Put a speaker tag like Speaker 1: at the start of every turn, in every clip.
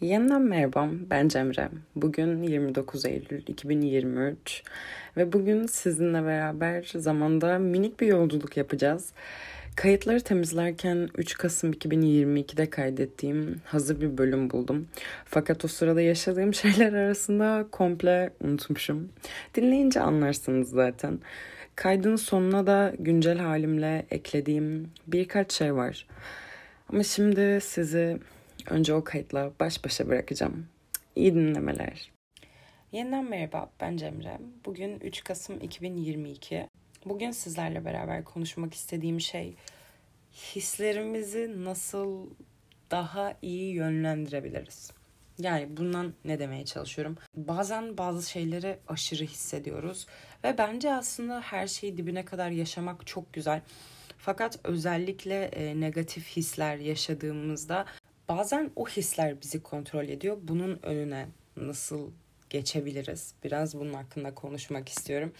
Speaker 1: Yeniden merhaba, ben Cemre. Bugün 29 Eylül 2023 ve bugün sizinle beraber zamanda minik bir yolculuk yapacağız. Kayıtları temizlerken 3 Kasım 2022'de kaydettiğim hazır bir bölüm buldum. Fakat o sırada yaşadığım şeyler arasında komple unutmuşum. Dinleyince anlarsınız zaten. Kaydın sonuna da güncel halimle eklediğim birkaç şey var. Ama şimdi sizi önce o kayıtla baş başa bırakacağım. İyi dinlemeler. Yeniden merhaba, ben Cemre. Bugün 3 Kasım 2022. Bugün sizlerle beraber konuşmak istediğim şey hislerimizi nasıl daha iyi yönlendirebiliriz. Yani bundan ne demeye çalışıyorum? Bazen bazı şeyleri aşırı hissediyoruz ve bence aslında her şeyi dibine kadar yaşamak çok güzel. Fakat özellikle e, negatif hisler yaşadığımızda bazen o hisler bizi kontrol ediyor. Bunun önüne nasıl geçebiliriz? Biraz bunun hakkında konuşmak istiyorum.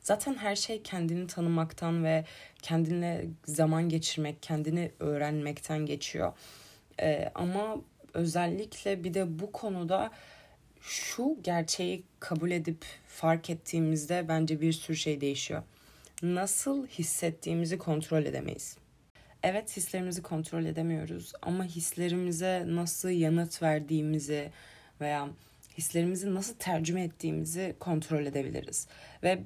Speaker 1: Zaten her şey kendini tanımaktan ve kendine zaman geçirmek, kendini öğrenmekten geçiyor. Ee, ama özellikle bir de bu konuda şu gerçeği kabul edip fark ettiğimizde bence bir sürü şey değişiyor. Nasıl hissettiğimizi kontrol edemeyiz. Evet hislerimizi kontrol edemiyoruz ama hislerimize nasıl yanıt verdiğimizi veya hislerimizi nasıl tercüme ettiğimizi kontrol edebiliriz. Ve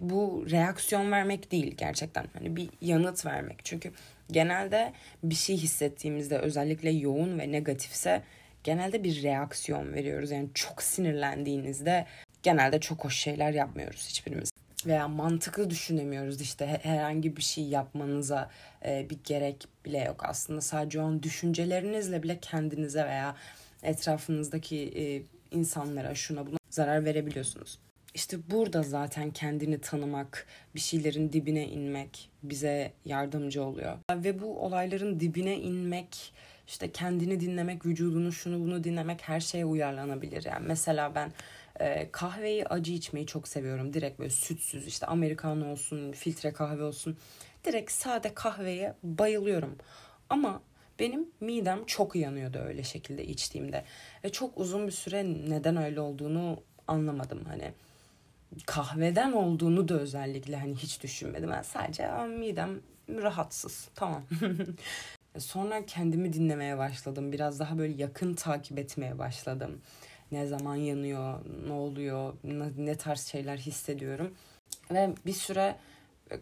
Speaker 1: bu reaksiyon vermek değil gerçekten. Hani bir yanıt vermek. Çünkü genelde bir şey hissettiğimizde özellikle yoğun ve negatifse genelde bir reaksiyon veriyoruz. Yani çok sinirlendiğinizde genelde çok hoş şeyler yapmıyoruz hiçbirimiz. Veya mantıklı düşünemiyoruz işte herhangi bir şey yapmanıza e, bir gerek bile yok aslında. Sadece o an düşüncelerinizle bile kendinize veya etrafınızdaki e, insanlara şuna buna zarar verebiliyorsunuz. İşte burada zaten kendini tanımak, bir şeylerin dibine inmek bize yardımcı oluyor. Ve bu olayların dibine inmek, işte kendini dinlemek, vücudunu şunu bunu dinlemek her şeye uyarlanabilir. Yani mesela ben e, kahveyi acı içmeyi çok seviyorum. Direkt böyle sütsüz işte americano olsun, filtre kahve olsun. Direkt sade kahveye bayılıyorum. Ama benim midem çok yanıyordu öyle şekilde içtiğimde. Ve çok uzun bir süre neden öyle olduğunu anlamadım. Hani kahveden olduğunu da özellikle hani hiç düşünmedim. Ben sadece midem rahatsız. Tamam. Sonra kendimi dinlemeye başladım. Biraz daha böyle yakın takip etmeye başladım. Ne zaman yanıyor, ne oluyor, ne tarz şeyler hissediyorum. Ve bir süre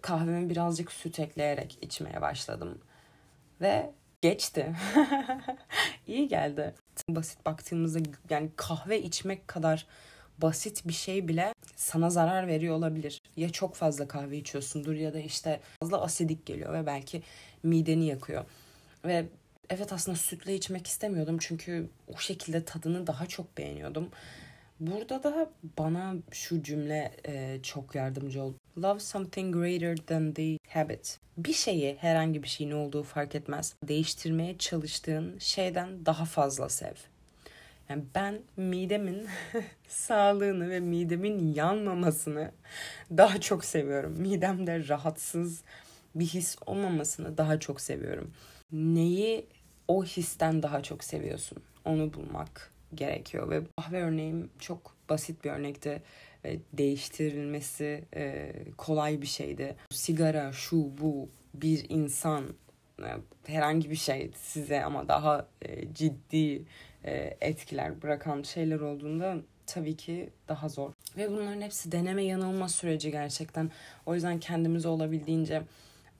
Speaker 1: kahvemi birazcık süt ekleyerek içmeye başladım. Ve geçti. İyi geldi. Basit baktığımızda yani kahve içmek kadar basit bir şey bile sana zarar veriyor olabilir. Ya çok fazla kahve içiyorsundur ya da işte fazla asidik geliyor ve belki mideni yakıyor. Ve evet aslında sütle içmek istemiyordum çünkü o şekilde tadını daha çok beğeniyordum. Burada da bana şu cümle e, çok yardımcı oldu. Love something greater than the habit. Bir şeyi, herhangi bir şeyin olduğu fark etmez. Değiştirmeye çalıştığın şeyden daha fazla sev. Yani ben midemin sağlığını ve midemin yanmamasını daha çok seviyorum. Midemde rahatsız bir his olmamasını daha çok seviyorum. Neyi o histen daha çok seviyorsun? Onu bulmak gerekiyor ve kahve örneğim çok basit bir örnekti ve değiştirilmesi e, kolay bir şeydi. Sigara, şu bu, bir insan e, herhangi bir şey size ama daha e, ciddi etkiler bırakan şeyler olduğunda tabii ki daha zor. Ve bunların hepsi deneme yanılma süreci gerçekten. O yüzden kendimize olabildiğince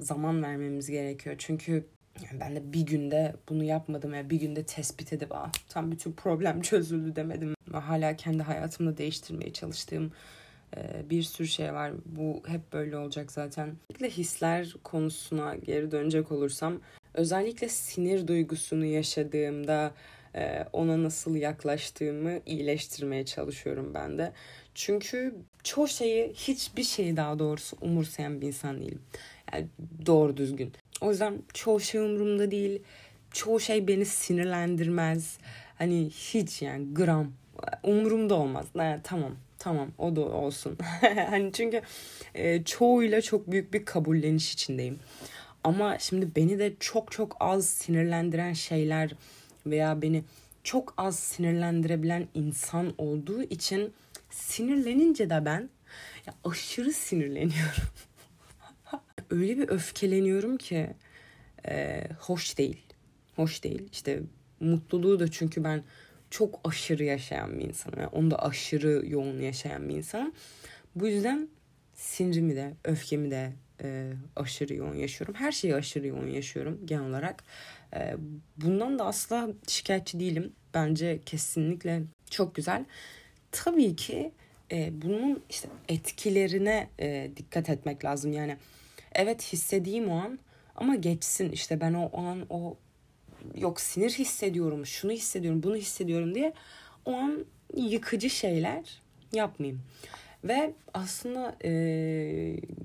Speaker 1: zaman vermemiz gerekiyor. Çünkü yani ben de bir günde bunu yapmadım ya yani bir günde tespit edip ah tam bütün problem çözüldü demedim. Hala kendi hayatımda değiştirmeye çalıştığım e, bir sürü şey var. Bu hep böyle olacak zaten. Özellikle hisler konusuna geri dönecek olursam özellikle sinir duygusunu yaşadığımda e, ona nasıl yaklaştığımı iyileştirmeye çalışıyorum ben de. Çünkü çoğu şeyi hiçbir şeyi daha doğrusu umursayan bir insan değilim. Yani doğru düzgün. O yüzden çoğu şey umurumda değil. Çoğu şey beni sinirlendirmez. Hani hiç yani gram umurumda olmaz. Yani, tamam tamam o da olsun. hani çünkü e, çoğuyla çok büyük bir kabulleniş içindeyim. Ama şimdi beni de çok çok az sinirlendiren şeyler veya beni çok az sinirlendirebilen insan olduğu için sinirlenince de ben ya aşırı sinirleniyorum. Öyle bir öfkeleniyorum ki e, hoş değil. Hoş değil. İşte mutluluğu da çünkü ben çok aşırı yaşayan bir insanım. Yani onu da aşırı yoğun yaşayan bir insanım. Bu yüzden sinirimi de, öfkemi de e, aşırı yoğun yaşıyorum. Her şeyi aşırı yoğun yaşıyorum genel olarak. E, bundan da asla şikayetçi değilim. Bence kesinlikle çok güzel. Tabii ki e, bunun işte etkilerine e, dikkat etmek lazım. Yani evet hissedeyim o an ama geçsin. İşte ben o, o an o yok sinir hissediyorum, şunu hissediyorum, bunu hissediyorum diye o an yıkıcı şeyler yapmayayım. Ve aslında e,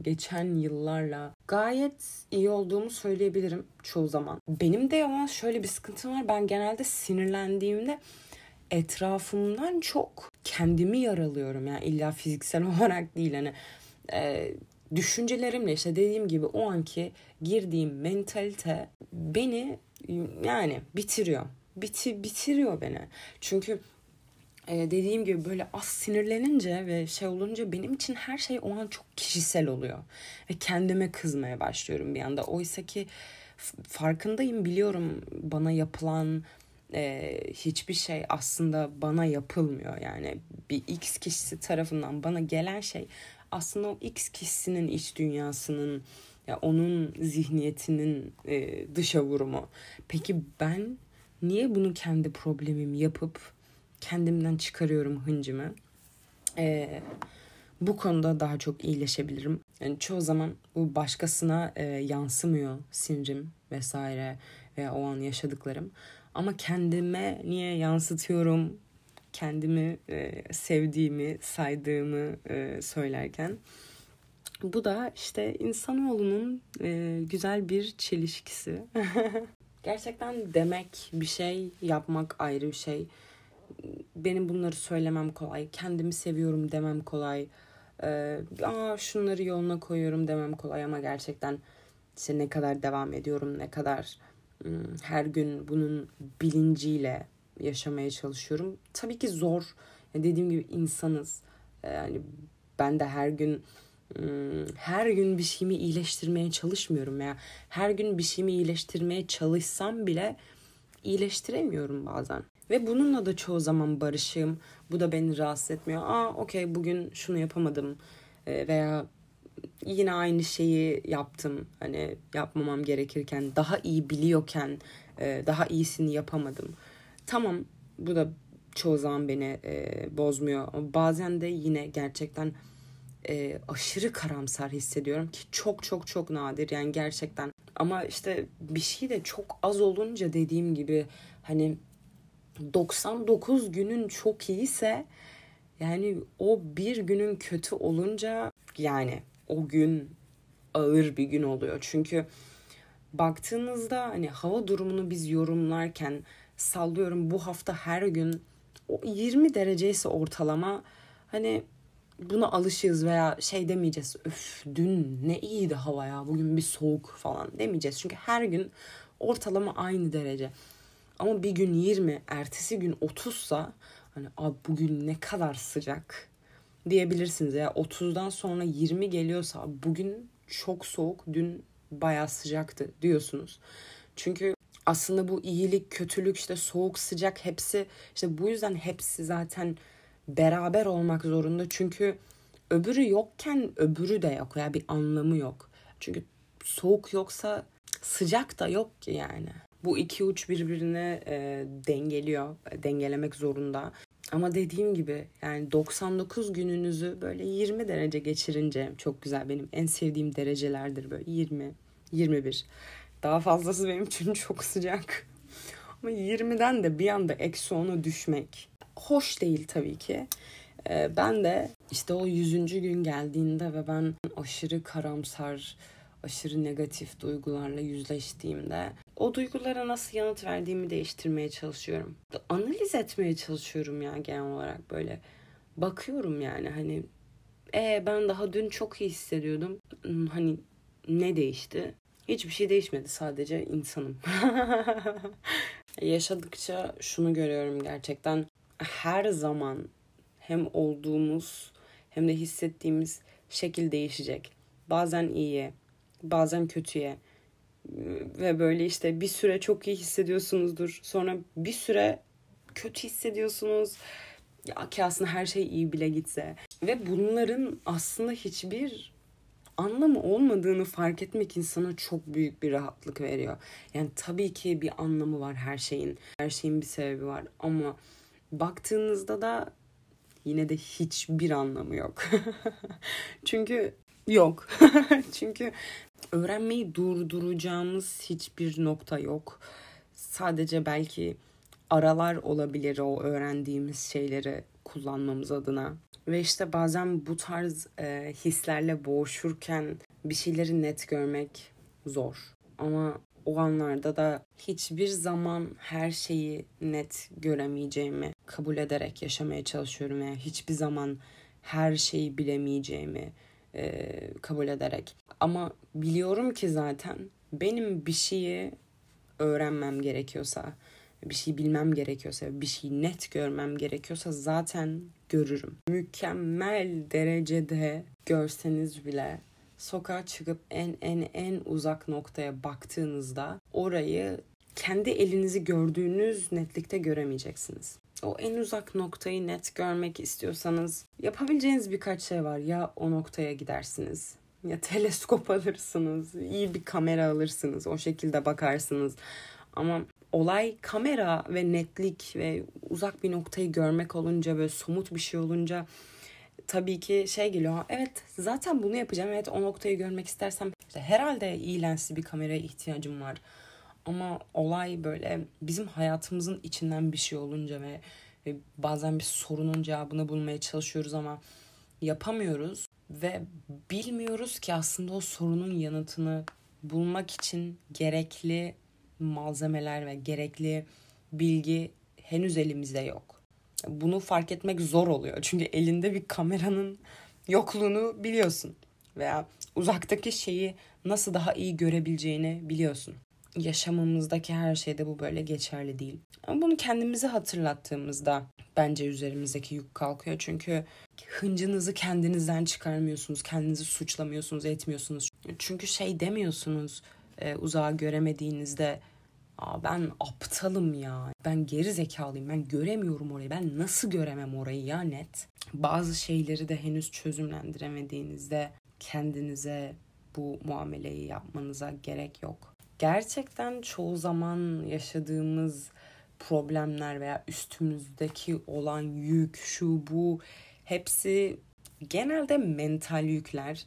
Speaker 1: geçen yıllarla gayet iyi olduğumu söyleyebilirim çoğu zaman. Benim de ama şöyle bir sıkıntım var. Ben genelde sinirlendiğimde etrafımdan çok kendimi yaralıyorum. Yani illa fiziksel olarak değil. Hani e, düşüncelerimle işte dediğim gibi o anki girdiğim mentalite beni yani bitiriyor. Biti, bitiriyor beni. Çünkü e, dediğim gibi böyle az sinirlenince ve şey olunca benim için her şey o an çok kişisel oluyor. Ve kendime kızmaya başlıyorum bir anda. Oysa ki farkındayım biliyorum bana yapılan e, hiçbir şey aslında bana yapılmıyor. Yani bir X kişisi tarafından bana gelen şey aslında o X kişisinin iç dünyasının ya onun zihniyetinin e, dışa vurumu. Peki ben niye bunu kendi problemim yapıp kendimden çıkarıyorum hıncımı? E, bu konuda daha çok iyileşebilirim. Yani çoğu zaman bu başkasına e, yansımıyor sinirim vesaire veya o an yaşadıklarım. Ama kendime niye yansıtıyorum? Kendimi e, sevdiğimi, saydığımı e, söylerken. Bu da işte insanoğlunun e, güzel bir çelişkisi. Gerçekten demek bir şey, yapmak ayrı bir şey. Benim bunları söylemem kolay. Kendimi seviyorum demem kolay. Ee, Aa, şunları yoluna koyuyorum demem kolay ama gerçekten işte ne kadar devam ediyorum, ne kadar her gün bunun bilinciyle yaşamaya çalışıyorum. Tabii ki zor. Yani dediğim gibi insanız. Yani ben de her gün her gün bir şeyimi iyileştirmeye çalışmıyorum ya. Her gün bir şeyimi iyileştirmeye çalışsam bile iyileştiremiyorum bazen. Ve bununla da çoğu zaman barışığım. Bu da beni rahatsız etmiyor. Aa okey bugün şunu yapamadım veya yine aynı şeyi yaptım. Hani yapmamam gerekirken daha iyi biliyorken daha iyisini yapamadım. Tamam bu da çoğu zaman beni bozmuyor. Ama bazen de yine gerçekten e, aşırı karamsar hissediyorum ki çok çok çok nadir yani gerçekten. Ama işte bir şey de çok az olunca dediğim gibi hani 99 günün çok iyiyse yani o bir günün kötü olunca yani o gün ağır bir gün oluyor. Çünkü baktığınızda hani hava durumunu biz yorumlarken sallıyorum bu hafta her gün o 20 derece ise ortalama hani buna alışığız veya şey demeyeceğiz. Öf dün ne iyiydi hava ya bugün bir soğuk falan demeyeceğiz. Çünkü her gün ortalama aynı derece. Ama bir gün 20, ertesi gün 30 sa hani abi bugün ne kadar sıcak diyebilirsiniz. Ya 30'dan sonra 20 geliyorsa bugün çok soğuk, dün bayağı sıcaktı diyorsunuz. Çünkü aslında bu iyilik, kötülük, işte soğuk, sıcak hepsi işte bu yüzden hepsi zaten beraber olmak zorunda. Çünkü öbürü yokken öbürü de yok. Yani bir anlamı yok. Çünkü soğuk yoksa sıcak da yok ki yani. Bu iki uç birbirine e, dengeliyor. Dengelemek zorunda. Ama dediğim gibi yani 99 gününüzü böyle 20 derece geçirince çok güzel. Benim en sevdiğim derecelerdir böyle 20, 21. Daha fazlası benim için çok sıcak. Ama 20'den de bir anda eksi 10'a düşmek hoş değil tabii ki. Ee, ben de işte o yüzüncü gün geldiğinde ve ben aşırı karamsar, aşırı negatif duygularla yüzleştiğimde o duygulara nasıl yanıt verdiğimi değiştirmeye çalışıyorum. Analiz etmeye çalışıyorum ya genel olarak böyle. Bakıyorum yani hani e ben daha dün çok iyi hissediyordum. Hmm, hani ne değişti? Hiçbir şey değişmedi sadece insanım. Yaşadıkça şunu görüyorum gerçekten. Her zaman hem olduğumuz hem de hissettiğimiz şekil değişecek. Bazen iyiye, bazen kötüye. Ve böyle işte bir süre çok iyi hissediyorsunuzdur. Sonra bir süre kötü hissediyorsunuz. Ya ki aslında her şey iyi bile gitse. Ve bunların aslında hiçbir anlamı olmadığını fark etmek insana çok büyük bir rahatlık veriyor. Yani tabii ki bir anlamı var her şeyin. Her şeyin bir sebebi var ama baktığınızda da yine de hiçbir anlamı yok. Çünkü yok. Çünkü öğrenmeyi durduracağımız hiçbir nokta yok. Sadece belki aralar olabilir o öğrendiğimiz şeyleri kullanmamız adına. Ve işte bazen bu tarz e, hislerle boğuşurken bir şeyleri net görmek zor. Ama o anlarda da hiçbir zaman her şeyi net göremeyeceğimi kabul ederek yaşamaya çalışıyorum. Yani hiçbir zaman her şeyi bilemeyeceğimi e, kabul ederek. Ama biliyorum ki zaten benim bir şeyi öğrenmem gerekiyorsa, bir şey bilmem gerekiyorsa, bir şey net görmem gerekiyorsa zaten görürüm. Mükemmel derecede görseniz bile sokağa çıkıp en en en uzak noktaya baktığınızda orayı kendi elinizi gördüğünüz netlikte göremeyeceksiniz. O en uzak noktayı net görmek istiyorsanız yapabileceğiniz birkaç şey var. Ya o noktaya gidersiniz ya teleskop alırsınız, iyi bir kamera alırsınız, o şekilde bakarsınız. Ama olay kamera ve netlik ve uzak bir noktayı görmek olunca böyle somut bir şey olunca tabii ki şey geliyor. Evet zaten bunu yapacağım. Evet o noktayı görmek istersem işte herhalde iyi lensli bir kameraya ihtiyacım var. Ama olay böyle bizim hayatımızın içinden bir şey olunca ve, ve bazen bir sorunun cevabını bulmaya çalışıyoruz ama yapamıyoruz ve bilmiyoruz ki aslında o sorunun yanıtını bulmak için gerekli malzemeler ve gerekli bilgi henüz elimizde yok. Bunu fark etmek zor oluyor. Çünkü elinde bir kameranın yokluğunu biliyorsun veya uzaktaki şeyi nasıl daha iyi görebileceğini biliyorsun. Yaşamımızdaki her şeyde bu böyle geçerli değil. Ama bunu kendimize hatırlattığımızda bence üzerimizdeki yük kalkıyor. Çünkü hıncınızı kendinizden çıkarmıyorsunuz. Kendinizi suçlamıyorsunuz, etmiyorsunuz. Çünkü şey demiyorsunuz e, uzağa göremediğinizde Aa, ben aptalım ya. Ben geri zekalıyım. Ben göremiyorum orayı. Ben nasıl göremem orayı ya net. Bazı şeyleri de henüz çözümlendiremediğinizde kendinize bu muameleyi yapmanıza gerek yok. Gerçekten çoğu zaman yaşadığımız problemler veya üstümüzdeki olan yük, şu bu hepsi genelde mental yükler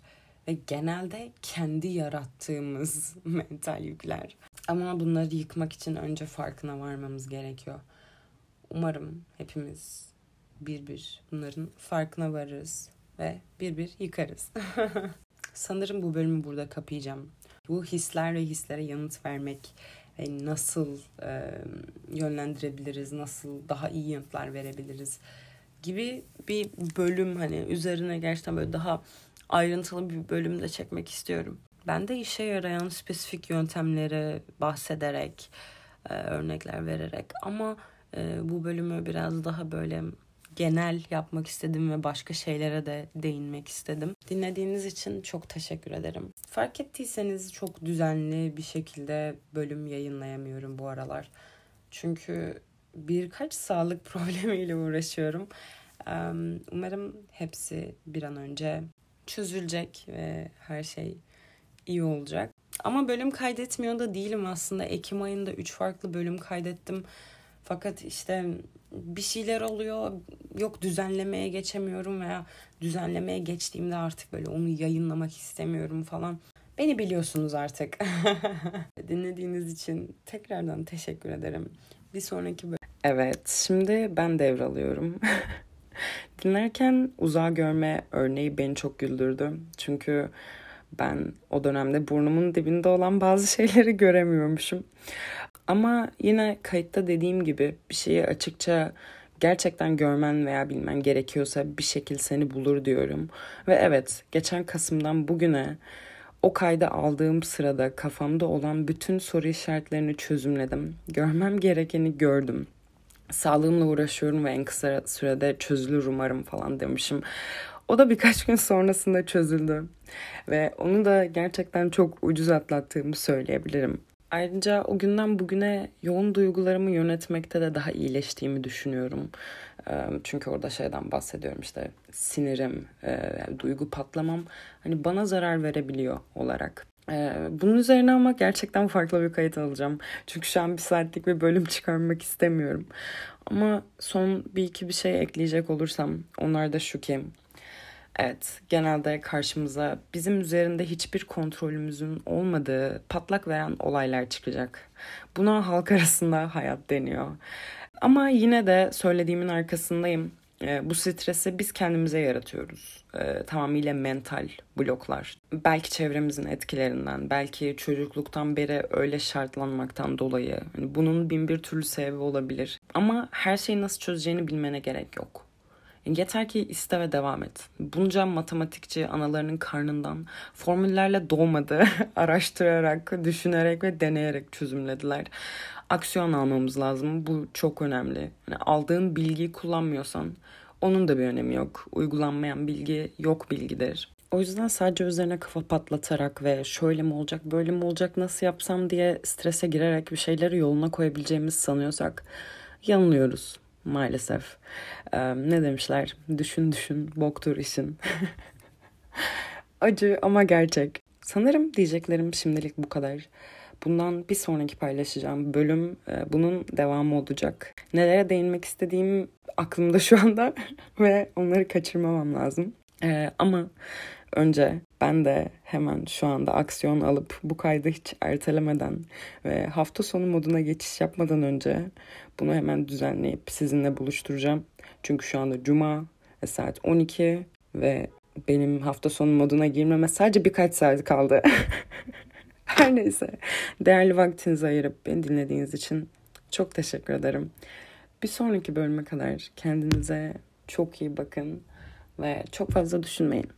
Speaker 1: ve genelde kendi yarattığımız mental yükler. Ama bunları yıkmak için önce farkına varmamız gerekiyor. Umarım hepimiz bir bir bunların farkına varırız ve bir bir yıkarız. Sanırım bu bölümü burada kapayacağım. Bu hisler ve hislere yanıt vermek ve nasıl e, yönlendirebiliriz, nasıl daha iyi yanıtlar verebiliriz gibi bir bölüm hani üzerine gerçekten böyle daha ayrıntılı bir bölüm de çekmek istiyorum. Ben de işe yarayan spesifik yöntemleri bahsederek, e, örnekler vererek ama e, bu bölümü biraz daha böyle genel yapmak istedim ve başka şeylere de değinmek istedim. Dinlediğiniz için çok teşekkür ederim. Fark ettiyseniz çok düzenli bir şekilde bölüm yayınlayamıyorum bu aralar. Çünkü birkaç sağlık problemiyle uğraşıyorum. Umarım hepsi bir an önce çözülecek ve her şey iyi olacak. Ama bölüm kaydetmiyor da değilim aslında. Ekim ayında 3 farklı bölüm kaydettim. Fakat işte bir şeyler oluyor. Yok düzenlemeye geçemiyorum veya düzenlemeye geçtiğimde artık böyle onu yayınlamak istemiyorum falan. Beni biliyorsunuz artık. Dinlediğiniz için tekrardan teşekkür ederim. Bir sonraki bölüm. Evet, şimdi ben devralıyorum. Dinlerken uzağa görme örneği beni çok güldürdü. Çünkü ben o dönemde burnumun dibinde olan bazı şeyleri göremiyormuşum. Ama yine kayıtta dediğim gibi bir şeyi açıkça gerçekten görmen veya bilmen gerekiyorsa bir şekil seni bulur diyorum. Ve evet geçen Kasım'dan bugüne O kaydı aldığım sırada kafamda olan bütün soru işaretlerini çözümledim. Görmem gerekeni gördüm. Sağlığımla uğraşıyorum ve en kısa sürede çözülür umarım falan demişim. O da birkaç gün sonrasında çözüldü. Ve onu da gerçekten çok ucuz atlattığımı söyleyebilirim. Ayrıca o günden bugüne yoğun duygularımı yönetmekte de daha iyileştiğimi düşünüyorum. Çünkü orada şeyden bahsediyorum işte sinirim, duygu patlamam hani bana zarar verebiliyor olarak. Bunun üzerine ama gerçekten farklı bir kayıt alacağım. Çünkü şu an bir saatlik bir bölüm çıkarmak istemiyorum. Ama son bir iki bir şey ekleyecek olursam onlar da şu ki Evet, genelde karşımıza bizim üzerinde hiçbir kontrolümüzün olmadığı patlak veren olaylar çıkacak. Buna halk arasında hayat deniyor. Ama yine de söylediğimin arkasındayım. E, bu stresi biz kendimize yaratıyoruz. E, tamamıyla mental bloklar. Belki çevremizin etkilerinden, belki çocukluktan beri öyle şartlanmaktan dolayı. Yani bunun bin bir türlü sebebi olabilir. Ama her şeyi nasıl çözeceğini bilmene gerek yok. Yeter ki iste ve devam et. Bunca matematikçi analarının karnından formüllerle doğmadı. Araştırarak, düşünerek ve deneyerek çözümlediler. Aksiyon almamız lazım. Bu çok önemli. Yani aldığın bilgiyi kullanmıyorsan onun da bir önemi yok. Uygulanmayan bilgi yok bilgidir. O yüzden sadece üzerine kafa patlatarak ve şöyle mi olacak, böyle mi olacak, nasıl yapsam diye strese girerek bir şeyleri yoluna koyabileceğimizi sanıyorsak yanılıyoruz maalesef. Ee, ne demişler? Düşün düşün, boktur işin. Acı ama gerçek. Sanırım diyeceklerim şimdilik bu kadar. Bundan bir sonraki paylaşacağım bölüm e, bunun devamı olacak. Nelere değinmek istediğim aklımda şu anda ve onları kaçırmamam lazım. E, ama önce ben de hemen şu anda aksiyon alıp bu kaydı hiç ertelemeden ve hafta sonu moduna geçiş yapmadan önce bunu hemen düzenleyip sizinle buluşturacağım. Çünkü şu anda cuma saat 12 ve benim hafta sonu moduna girmeme sadece birkaç saat kaldı. Her neyse. Değerli vaktinizi ayırıp beni dinlediğiniz için çok teşekkür ederim. Bir sonraki bölüme kadar kendinize çok iyi bakın ve çok fazla düşünmeyin.